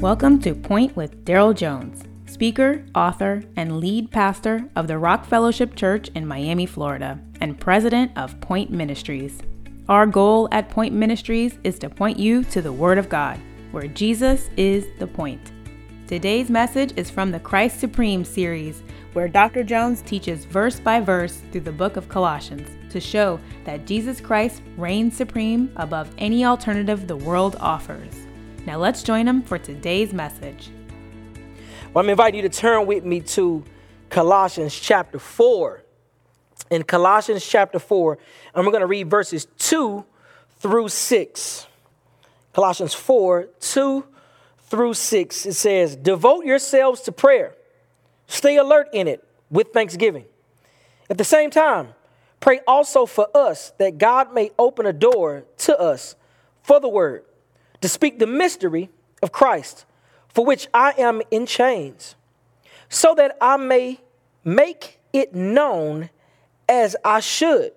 Welcome to Point with Daryl Jones, speaker, author, and lead pastor of the Rock Fellowship Church in Miami, Florida, and president of Point Ministries. Our goal at Point Ministries is to point you to the Word of God, where Jesus is the point. Today's message is from the Christ Supreme series, where Dr. Jones teaches verse by verse through the book of Colossians to show that Jesus Christ reigns supreme above any alternative the world offers. Now let's join him for today's message. Well, I'm inviting you to turn with me to Colossians chapter 4. In Colossians chapter 4, and we're going to read verses 2 through 6. Colossians 4, 2 through 6. It says, Devote yourselves to prayer, stay alert in it with thanksgiving. At the same time, pray also for us that God may open a door to us for the word to speak the mystery of Christ, for which I am in chains, so that I may make it known as I should.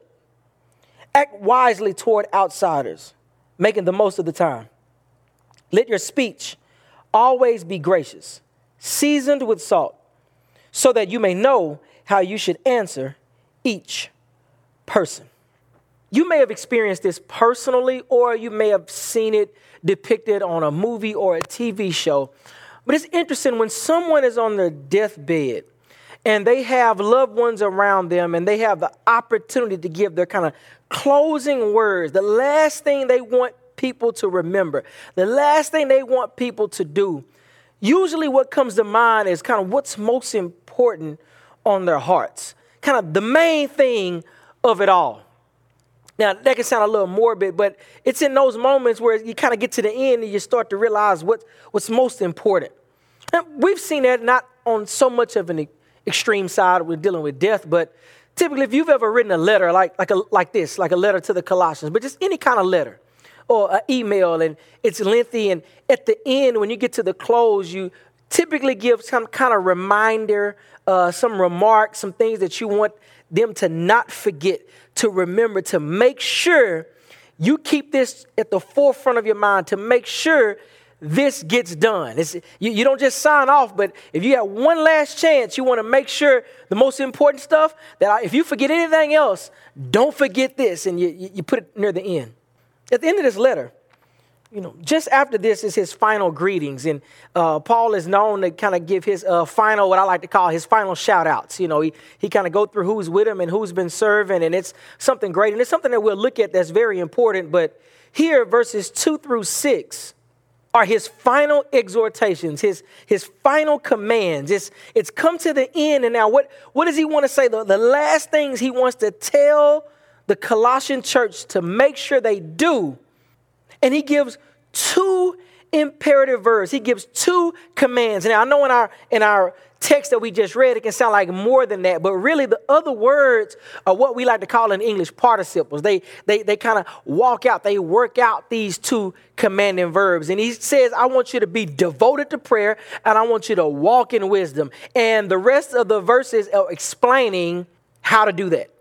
Act wisely toward outsiders, making the most of the time. Let your speech always be gracious, seasoned with salt, so that you may know how you should answer each person. You may have experienced this personally, or you may have seen it depicted on a movie or a TV show. But it's interesting when someone is on their deathbed and they have loved ones around them and they have the opportunity to give their kind of closing words, the last thing they want people to remember, the last thing they want people to do. Usually, what comes to mind is kind of what's most important on their hearts, kind of the main thing of it all. Now, that can sound a little morbid, but it's in those moments where you kind of get to the end and you start to realize what, what's most important. And we've seen that not on so much of an extreme side with dealing with death, but typically if you've ever written a letter like, like, a, like this, like a letter to the Colossians, but just any kind of letter or an email and it's lengthy, and at the end, when you get to the close, you typically give some kind of reminder, uh, some remarks, some things that you want them to not forget, to remember, to make sure you keep this at the forefront of your mind, to make sure this gets done. You, you, don't just sign off, but if you have one last chance, you want to make sure the most important stuff that I, if you forget anything else, don't forget this, and you, you put it near the end. At the end of this letter, you know, just after this is his final greetings. And uh, Paul is known to kind of give his uh, final, what I like to call his final shout outs. You know, he, he kind of go through who's with him and who's been serving. And it's something great. And it's something that we'll look at that's very important. But here, verses two through six are his final exhortations, his, his final commands. It's, it's come to the end. And now, what, what does he want to say? The, the last things he wants to tell the Colossian church to make sure they do and he gives two imperative verbs. He gives two commands. Now I know in our in our text that we just read, it can sound like more than that, but really the other words are what we like to call in English participles. They they they kind of walk out, they work out these two commanding verbs. And he says, I want you to be devoted to prayer and I want you to walk in wisdom. And the rest of the verses are explaining how to do that.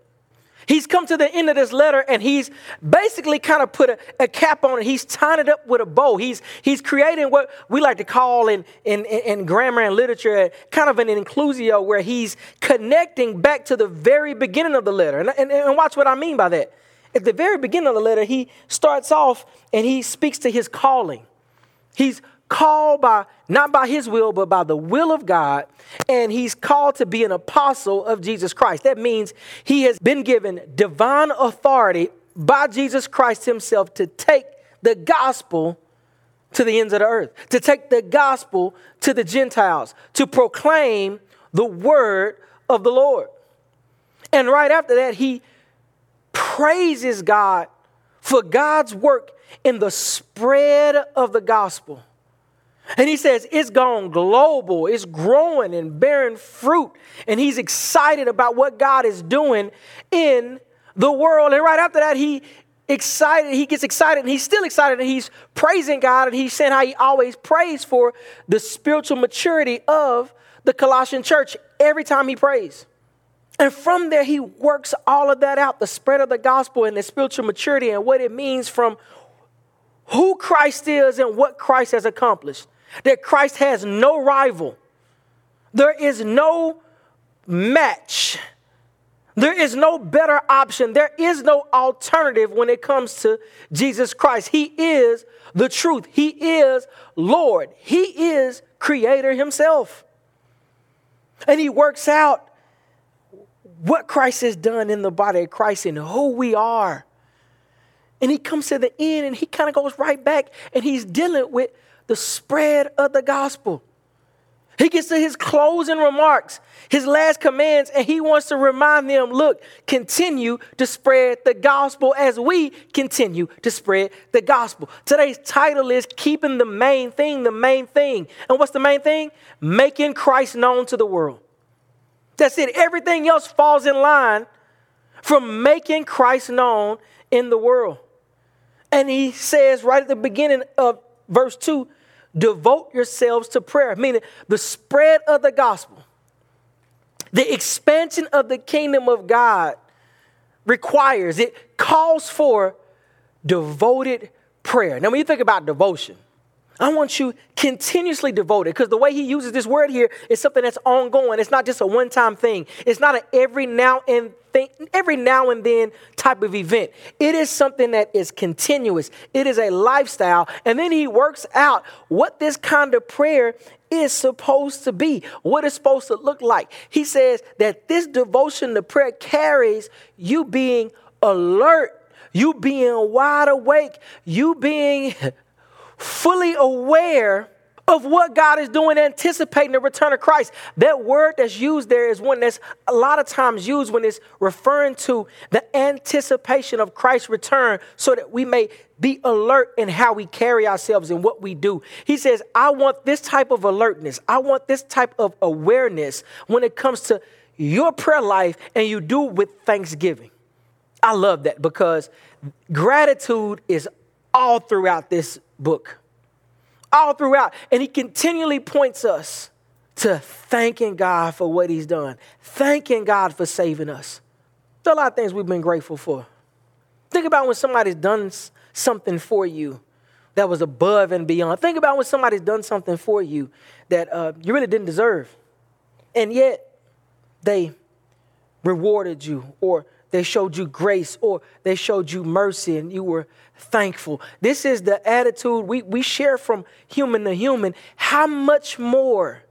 He's come to the end of this letter and he's basically kind of put a, a, cap on it. He's tying it up with a bow. He's, he's creating what we like to call in, in, in grammar and literature kind of an inclusio where he's connecting back to the very beginning of the letter. And, and, and watch what I mean by that. At the very beginning of the letter, he starts off and he speaks to his calling. He's called by not by his will but by the will of God and he's called to be an apostle of Jesus Christ. That means he has been given divine authority by Jesus Christ himself to take the gospel to the ends of the earth, to take the gospel to the Gentiles, to proclaim the word of the Lord. And right after that he praises God for God's work in the spread of the gospel. And he says it's gone global, it's growing and bearing fruit. And he's excited about what God is doing in the world. And right after that, he excited, he gets excited and he's still excited and he's praising God and he's saying how he always prays for the spiritual maturity of the Colossian church every time he prays. And from there, he works all of that out the spread of the gospel and the spiritual maturity and what it means from who Christ is and what Christ has accomplished. That Christ has no rival. There is no match. There is no better option. There is no alternative when it comes to Jesus Christ. He is the truth. He is Lord. He is Creator Himself. And He works out what Christ has done in the body of Christ and who we are. And He comes to the end and He kind of goes right back and He's dealing with the spread of the gospel. He gets to his closing remarks, his last commands, and he wants to remind them look, continue to spread the gospel as we continue to spread the gospel. Today's title is Keeping the Main Thing, the Main Thing. And what's the main thing? Making Christ known to the world. That's it. Everything else falls in line from making Christ known in the world. And he says right at the beginning of verse 2 devote yourselves to prayer, meaning the spread of the gospel, the expansion of the kingdom of God requires, it calls for devoted prayer. Now, when you think about devotion, I want you continuously devoted because the way he uses this word here is something that's ongoing. It's not just a one time thing, it's not an every now and thing, every now and then type of event. It is something that is continuous, it is a lifestyle. And then he works out what this kind of prayer is supposed to be, what it's supposed to look like. He says that this devotion to prayer carries you being alert, you being wide awake, you being fully aware of what God is doing, anticipating the return of Christ. That word that's used there is one that's a lot of times used when it's referring to the anticipation of Christ's return so that we may be alert in how we carry ourselves and what we do. He says, I want this type of alertness, I want this type of awareness when it comes to your prayer life, and you do with thanksgiving. I love that because gratitude is all throughout this book. All throughout. And he continually points us to thanking God for what he's done, thanking God for saving us. There's a lot of things we've been grateful for. Think about when somebody's done something for you that was above and beyond. Think about when somebody's done something for you that uh, you really didn't deserve. And yet they rewarded you or they showed you grace or they showed you mercy and you were thankful. This is the attitude we, we share from human to human. How much more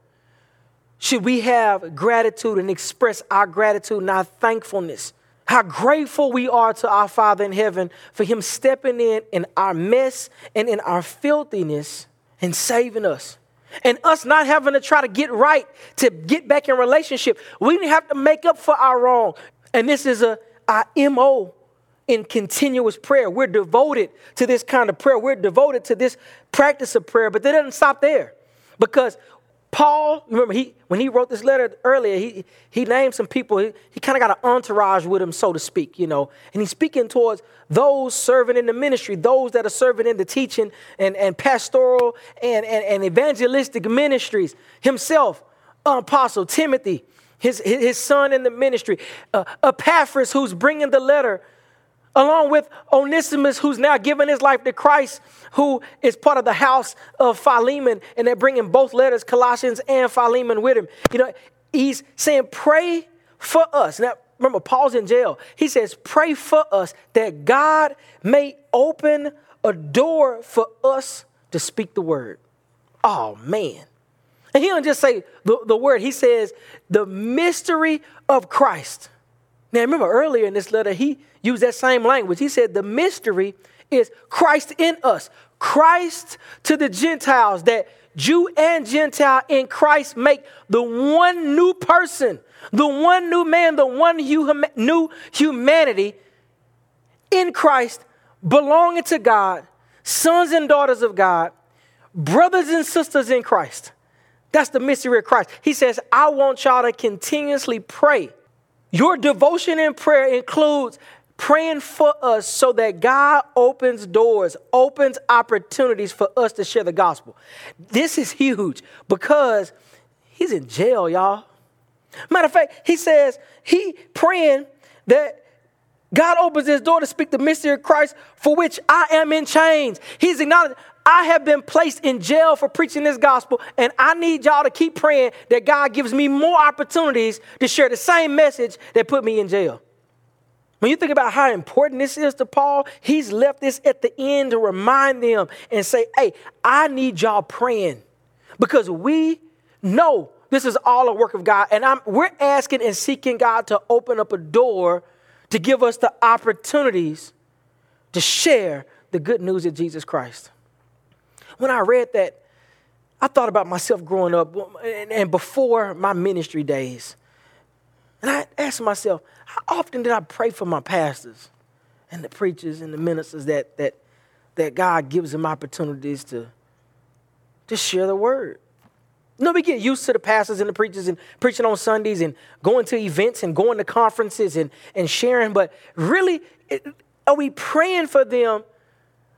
should we have gratitude and express our gratitude and our thankfulness? How grateful we are to our Father in heaven for Him stepping in in our mess and in our filthiness and saving us. And us not having to try to get right to get back in relationship. We have to make up for our wrong. And this is a our MO in continuous prayer. We're devoted to this kind of prayer. We're devoted to this practice of prayer, but that doesn't stop there. Because Paul, remember, he when he wrote this letter earlier, he, he named some people. He, he kind of got an entourage with him, so to speak, you know. And he's speaking towards those serving in the ministry, those that are serving in the teaching and, and pastoral and, and, and evangelistic ministries. Himself, Apostle Timothy, his, his son in the ministry, uh, Epaphras, who's bringing the letter, along with Onesimus, who's now given his life to Christ, who is part of the house of Philemon, and they're bringing both letters, Colossians and Philemon, with him. You know, he's saying, Pray for us. Now, remember, Paul's in jail. He says, Pray for us that God may open a door for us to speak the word. Oh, man. And he don't just say the, the word, he says the mystery of Christ. Now, remember earlier in this letter, he used that same language. He said the mystery is Christ in us, Christ to the Gentiles, that Jew and Gentile in Christ make the one new person, the one new man, the one new humanity in Christ, belonging to God, sons and daughters of God, brothers and sisters in Christ. That's the mystery of Christ. He says, I want y'all to continuously pray. Your devotion in prayer includes praying for us so that God opens doors, opens opportunities for us to share the gospel. This is huge because he's in jail, y'all. Matter of fact, he says he praying that God opens his door to speak the mystery of Christ for which I am in chains. He's acknowledging, I have been placed in jail for preaching this gospel, and I need y'all to keep praying that God gives me more opportunities to share the same message that put me in jail. When you think about how important this is to Paul, he's left this at the end to remind them and say, hey, I need y'all praying because we know this is all a work of God. And I'm, we're asking and seeking God to open up a door to give us the opportunities to share the good news of Jesus Christ. When I read that, I thought about myself growing up and before my ministry days. And I asked myself, how often did I pray for my pastors and the preachers and the ministers that, that, that God gives them opportunities to, to share the word? You know, we get used to the pastors and the preachers and preaching on Sundays and going to events and going to conferences and, and sharing, but really, are we praying for them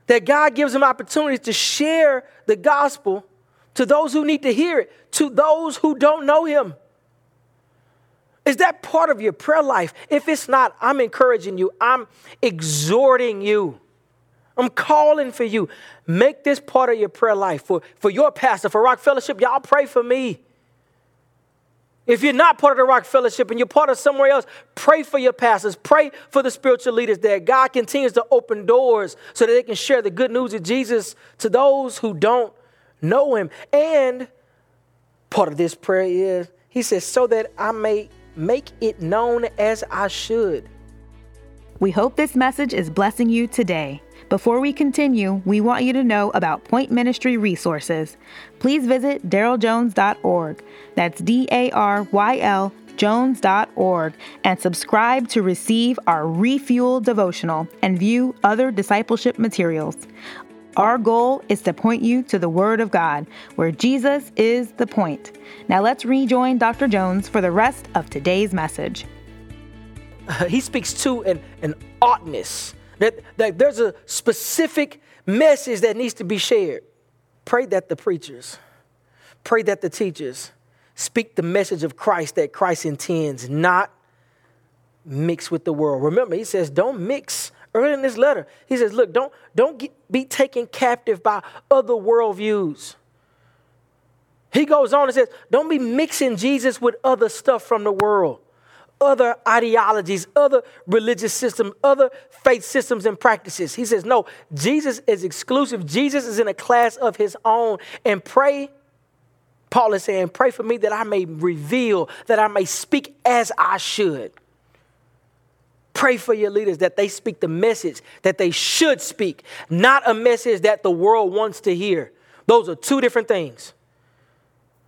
that God gives them opportunities to share the gospel to those who need to hear it, to those who don't know Him? Is that part of your prayer life? If it's not, I'm encouraging you, I'm exhorting you. I'm calling for you. Make this part of your prayer life. For, for your pastor, for Rock Fellowship, y'all pray for me. If you're not part of the Rock Fellowship and you're part of somewhere else, pray for your pastors. Pray for the spiritual leaders that God continues to open doors so that they can share the good news of Jesus to those who don't know him. And part of this prayer is, he says, so that I may make it known as I should. We hope this message is blessing you today. Before we continue, we want you to know about Point Ministry resources. Please visit daryljones.org. That's D A R Y L jones.org and subscribe to receive our Refuel devotional and view other discipleship materials. Our goal is to point you to the Word of God, where Jesus is the point. Now let's rejoin Dr. Jones for the rest of today's message. He speaks to an, an oughtness, that, that there's a specific message that needs to be shared. Pray that the preachers, pray that the teachers speak the message of Christ that Christ intends, not mix with the world. Remember, he says, don't mix early in this letter, he says, Look, don't, don't get, be taken captive by other worldviews. He goes on and says, Don't be mixing Jesus with other stuff from the world, other ideologies, other religious systems, other faith systems and practices. He says, No, Jesus is exclusive. Jesus is in a class of his own. And pray. Paul is saying, Pray for me that I may reveal, that I may speak as I should. Pray for your leaders that they speak the message that they should speak, not a message that the world wants to hear. Those are two different things.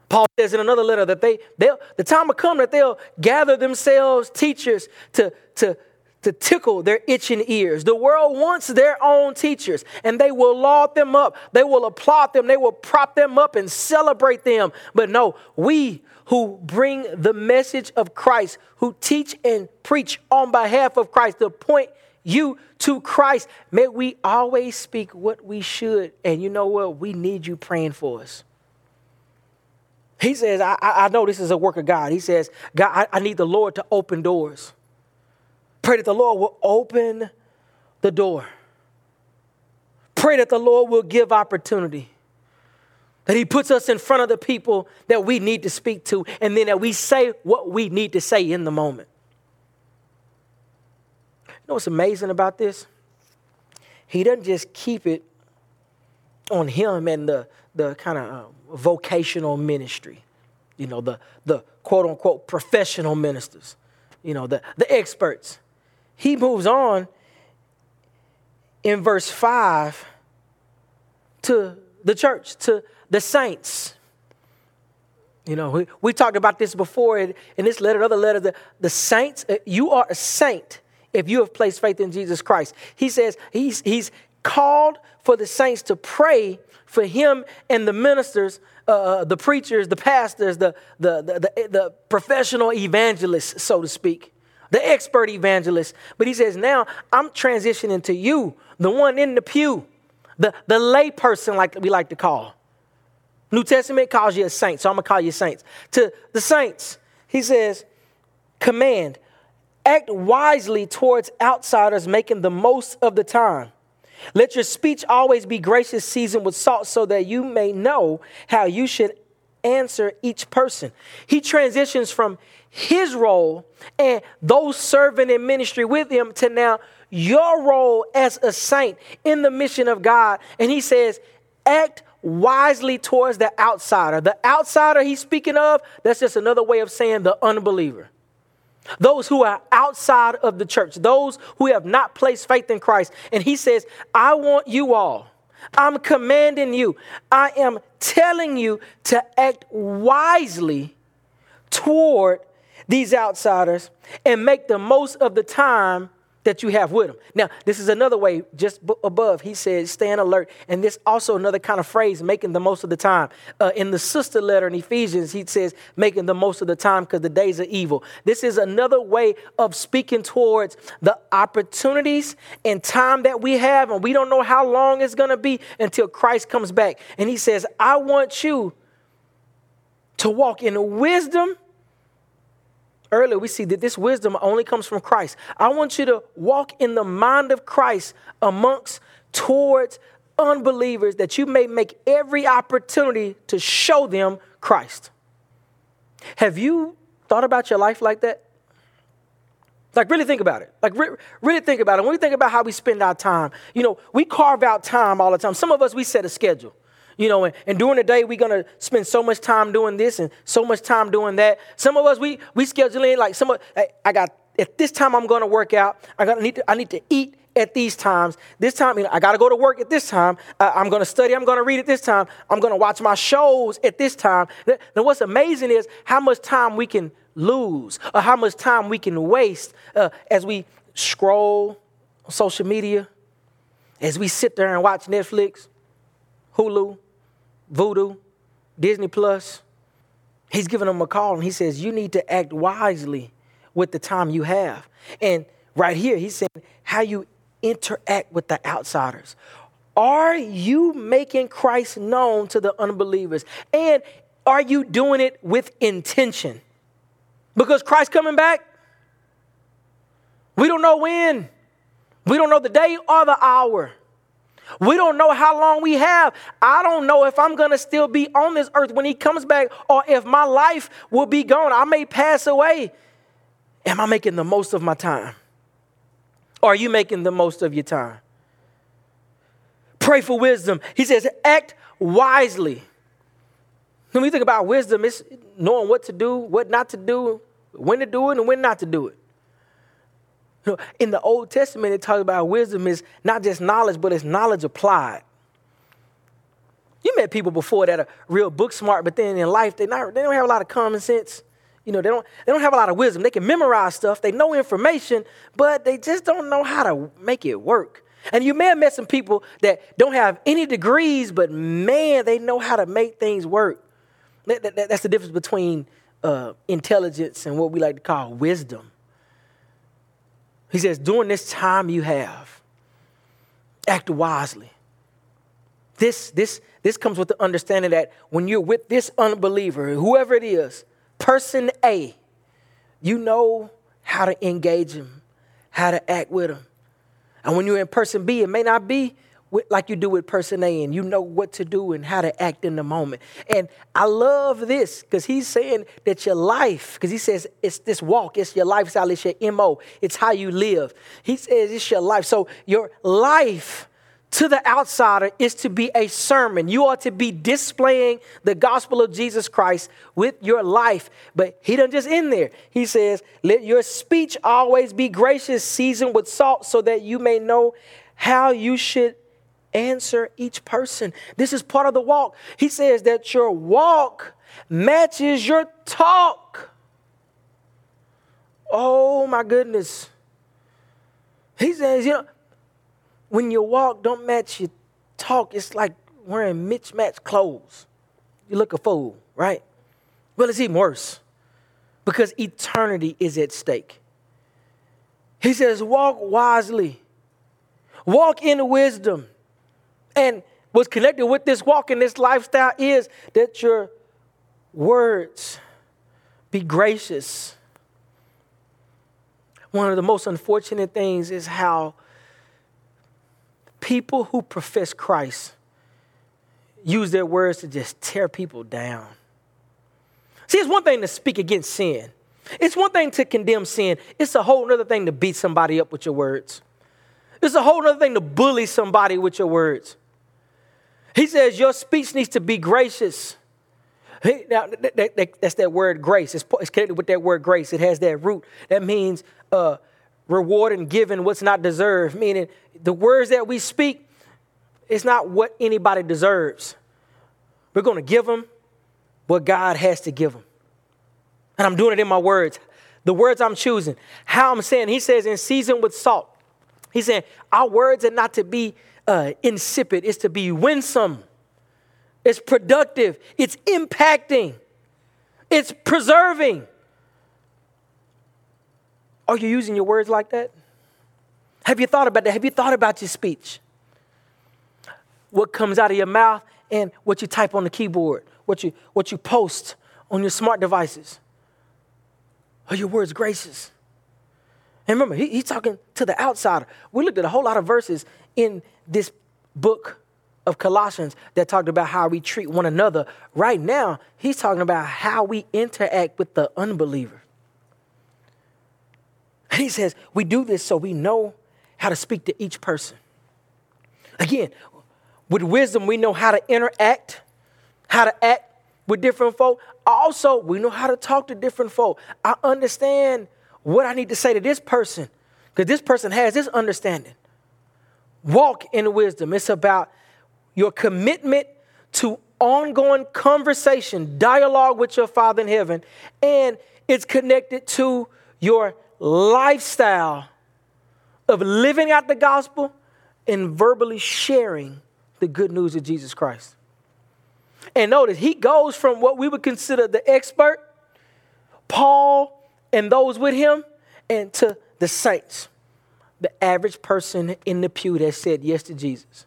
Paul says in another letter that they, they'll, the time will come that they'll gather themselves teachers to, to, to tickle their itching ears. The world wants their own teachers, and they will laud them up. They will applaud them. They will prop them up and celebrate them. But no, we who bring the message of Christ, who teach and preach on behalf of Christ, to point you to Christ. May we always speak what we should. And you know what? We need you praying for us. He says, I, I know this is a work of God. He says, God, I, I need the Lord to open doors. Pray that the Lord will open the door. Pray that the Lord will give opportunity. That he puts us in front of the people that we need to speak to, and then that we say what we need to say in the moment. You know what's amazing about this? He doesn't just keep it on him and the, the kind of uh, vocational ministry, you know, the, the quote unquote professional ministers, you know, the, the experts. He moves on in verse 5 to the church, to the saints. You know, we, we talked about this before in, in this letter, other letter. The, the saints, uh, you are a saint if you have placed faith in Jesus Christ. He says he's, he's called for the saints to pray for him and the ministers, uh, uh the preachers, the pastors, the, the, the, the, professional evangelists, so to speak, the expert evangelists. But he says, now I'm transitioning to you, the one in the pew, the, the lay person, like we like to call. New Testament calls you a saint, so I'm gonna call you saints. To the saints, he says, command, act wisely towards outsiders, making the most of the time. Let your speech always be gracious, seasoned with salt, so that you may know how you should answer each person. He transitions from his role and those serving in ministry with him to now your role as a saint in the mission of God. And he says, act wisely towards the outsider. The outsider he's speaking of, that's just another way of saying the unbeliever. Those who are outside of the church, those who have not placed faith in Christ. And he says, I want you all, I'm commanding you, I am telling you to act wisely toward these outsiders and make the most of the time that you have with them. Now, this is another way, just above, he says, stand alert. And this also another kind of phrase, making the most of the time. Uh, in the sister letter in Ephesians, he says, making the most of the time because the days are evil. This is another way of speaking towards the opportunities and time that we have, and we don't know how long it's going to be until Christ comes back. And he says, I want you to walk in wisdom earlier, we see that this wisdom only comes from Christ. I want you to walk in the mind of Christ amongst, towards unbelievers, that you may make every opportunity to show them Christ. Have you thought about your life like that? Like, really think about it. Like, re- really think about it. When we think about how we spend our time, you know, we carve out time all the time. Some of us, we set a schedule. You know, and, and during the day, we're going to spend so much time doing this and so much time doing that. Some of us, we, we schedule in like some of, hey, I got, at this time, I'm going to work out. I, got, need to, I need to eat at these times. This time, you know, I got to go to work at this time. Uh, I'm going to study. I'm going to read at this time. I'm going to watch my shows at this time. Now, what's amazing is how much time we can lose or how much time we can waste uh, as we scroll on social media, as we sit there and watch Netflix, Hulu, Vudu, Disney Plus. He's giving them a call and he says, You need to act wisely with the time you have. And right here, he's saying how you interact with the outsiders. Are you making Christ known to the unbelievers? And are you doing it with intention? Because Christ coming back, we don't know when. We don't know the day or the hour. We don't know how long we have. I don't know if I'm going to still be on this earth when he comes back or if my life will be gone. I may pass away. Am I making the most of my time? Or are you making the most of your time? Pray for wisdom. He says, act wisely. When we think about wisdom, it's knowing what to do, what not to do, when to do it, and when not to do it. In the Old Testament, it talks about wisdom is not just knowledge, but it's knowledge applied. You met people before that are real book smart, but then in life they not they don't have a lot of common sense. You know, they don't they don't have a lot of wisdom. They can memorize stuff, they know information, but they just don't know how to make it work. And you may have met some people that don't have any degrees, but man, they know how to make things work. That, that, that's the difference between uh, intelligence and what we like to call wisdom. He says, during this time you have, act wisely. This, this, this comes with the understanding that when you're with this unbeliever, whoever it is, person A, you know how to engage him, how to act with him. And when you're in person B, it may not be like you do with person A, and you know what to do and how to act in the moment. And I love this because he's saying that your life, because he says it's this walk, it's your lifestyle, it's your MO, it's how you live. He says it's your life. So your life to the outsider is to be a sermon. You are to be displaying the gospel of Jesus Christ with your life. But he doesn't just end there. He says, Let your speech always be gracious, seasoned with salt, so that you may know how you should answer each person. This is part of the walk. He says that your walk matches your talk. Oh my goodness. He says, you know, when your walk don't match your talk, it's like wearing mismatched clothes. You look a fool, right? Well, it's even worse because eternity is at stake. He says, walk wisely, walk in wisdom. And what's connected with this walk and this lifestyle is that your words be gracious. One of the most unfortunate things is how people who profess Christ use their words to just tear people down. See, it's one thing to speak against sin. It's one thing to condemn sin. It's a whole other thing to beat somebody up with your words. It's a whole other thing to bully somebody with your words. He says your speech needs to be gracious. Hey, now, that, that, that's that word grace. It's, it's, connected with that word grace. It has that root. That means uh, reward and giving what's not deserved, meaning the words that we speak, it's not what anybody deserves. We're going to give them what God has to give them. And I'm doing it in my words. The words I'm choosing, how I'm saying, he says, in season with salt. He's saying, our words are not to be uh, insipid, it's to be winsome, it's productive, it's impacting, it's preserving. Are you using your words like that? Have you thought about that? Have you thought about your speech? What comes out of your mouth and what you type on the keyboard, what you, what you post on your smart devices. Are your words gracious? And remember, he, he's talking to the outsider. We looked at a whole lot of verses in this book of Colossians that talked about how we treat one another. Right now, he's talking about how we interact with the unbeliever. And he says, we do this so we know how to speak to each person. Again, with wisdom, we know how to interact, how to act with different folk. Also, we know how to talk to different folk. I understand what I need to say to this person because this person has this understanding. Walk in wisdom. It's about your commitment to ongoing conversation, dialogue with your Father in heaven, and it's connected to your lifestyle of living out the gospel and verbally sharing the good news of Jesus Christ. And notice, he goes from what we would consider the expert, Paul and those with him, and to the saints, the average person in the pew that said yes to Jesus.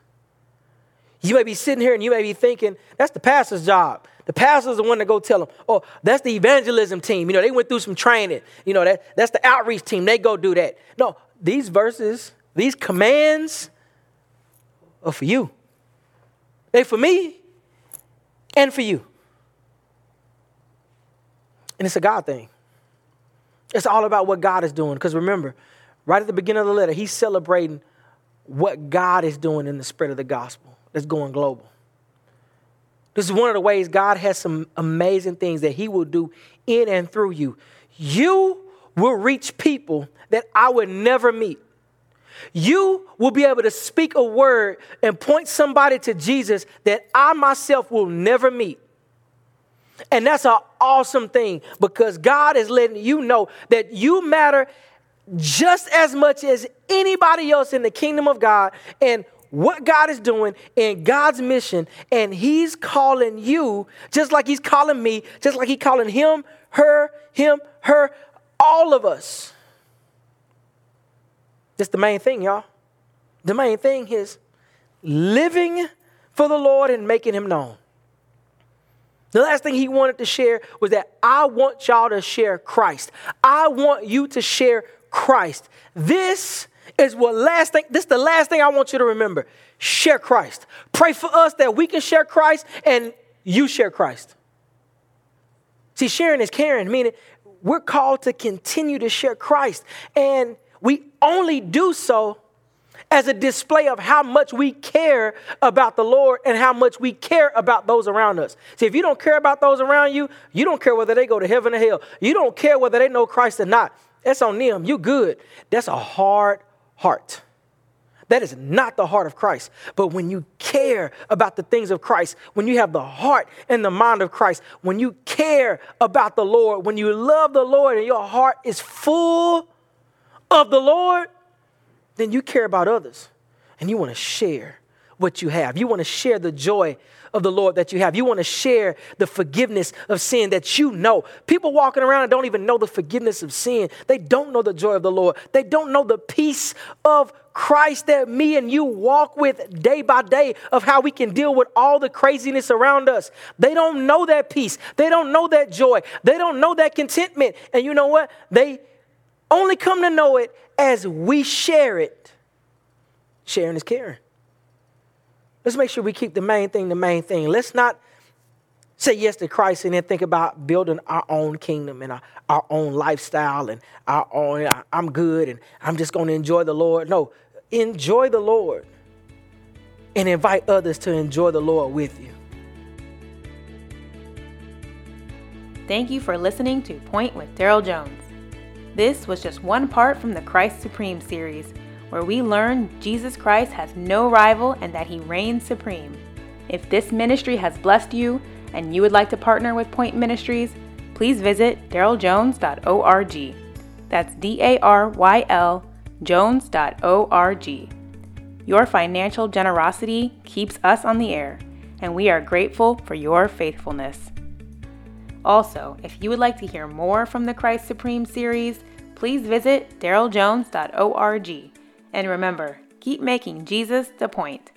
You may be sitting here and you may be thinking, that's the pastor's job. The pastor's the one to go tell them, oh, that's the evangelism team. You know, they went through some training. You know, that, that's the outreach team. They go do that. No, these verses, these commands are for you. They for me and for you. And it's a God thing. It's all about what God is doing. Because remember, right at the beginning of the letter, he's celebrating what God is doing in the spread of the gospel that's going global. This is one of the ways God has some amazing things that He will do in and through you. You will reach people that I would never meet. You will be able to speak a word and point somebody to Jesus that I myself will never meet. And that's an awesome thing because God is letting you know that you matter just as much as anybody else in the kingdom of God and what God is doing in God's mission. And He's calling you just like He's calling me, just like He's calling him, her, him, her, all of us. That's the main thing, y'all. The main thing is living for the Lord and making Him known. The last thing he wanted to share was that I want y'all to share Christ. I want you to share Christ. This is what last thing, this is the last thing I want you to remember. Share Christ. Pray for us that we can share Christ and you share Christ. See, sharing is caring, meaning we're called to continue to share Christ. And we only do so as a display of how much we care about the Lord and how much we care about those around us. See, if you don't care about those around you, you don't care whether they go to heaven or hell. You don't care whether they know Christ or not. That's on them. You good. That's a hard heart. That is not the heart of Christ. But when you care about the things of Christ, when you have the heart and the mind of Christ, when you care about the Lord, when you love the Lord and your heart is full of the Lord, then you care about others and you want to share what you have. You want to share the joy of the Lord that you have. You want to share the forgiveness of sin that you know. People walking around and don't even know the forgiveness of sin. They don't know the joy of the Lord. They don't know the peace of Christ that me and you walk with day by day of how we can deal with all the craziness around us. They don't know that peace. They don't know that joy. They don't know that contentment. And you know what? They only come to know it as we share it. Sharing is caring. let's make sure we keep the main thing the main thing. Let's not say yes to Christ and then think about building our own kingdom and our, our own lifestyle and our own, I'm good and I'm just going to enjoy the Lord. No, enjoy the Lord and invite others to enjoy the Lord with you. Thank you for listening to Point with Daryl Jones. This was just one part from the Christ Supreme series, where we learn Jesus Christ has no rival and that he reigns supreme. If this ministry has blessed you and you would like to partner with Point Ministries, please visit daryljones.org. That's D A R Y L Jones.org. Your financial generosity keeps us on the air, and we are grateful for your faithfulness. Also, if you would like to hear more from the Christ Supreme series, please visit daryljones.org. And remember, keep making Jesus the point.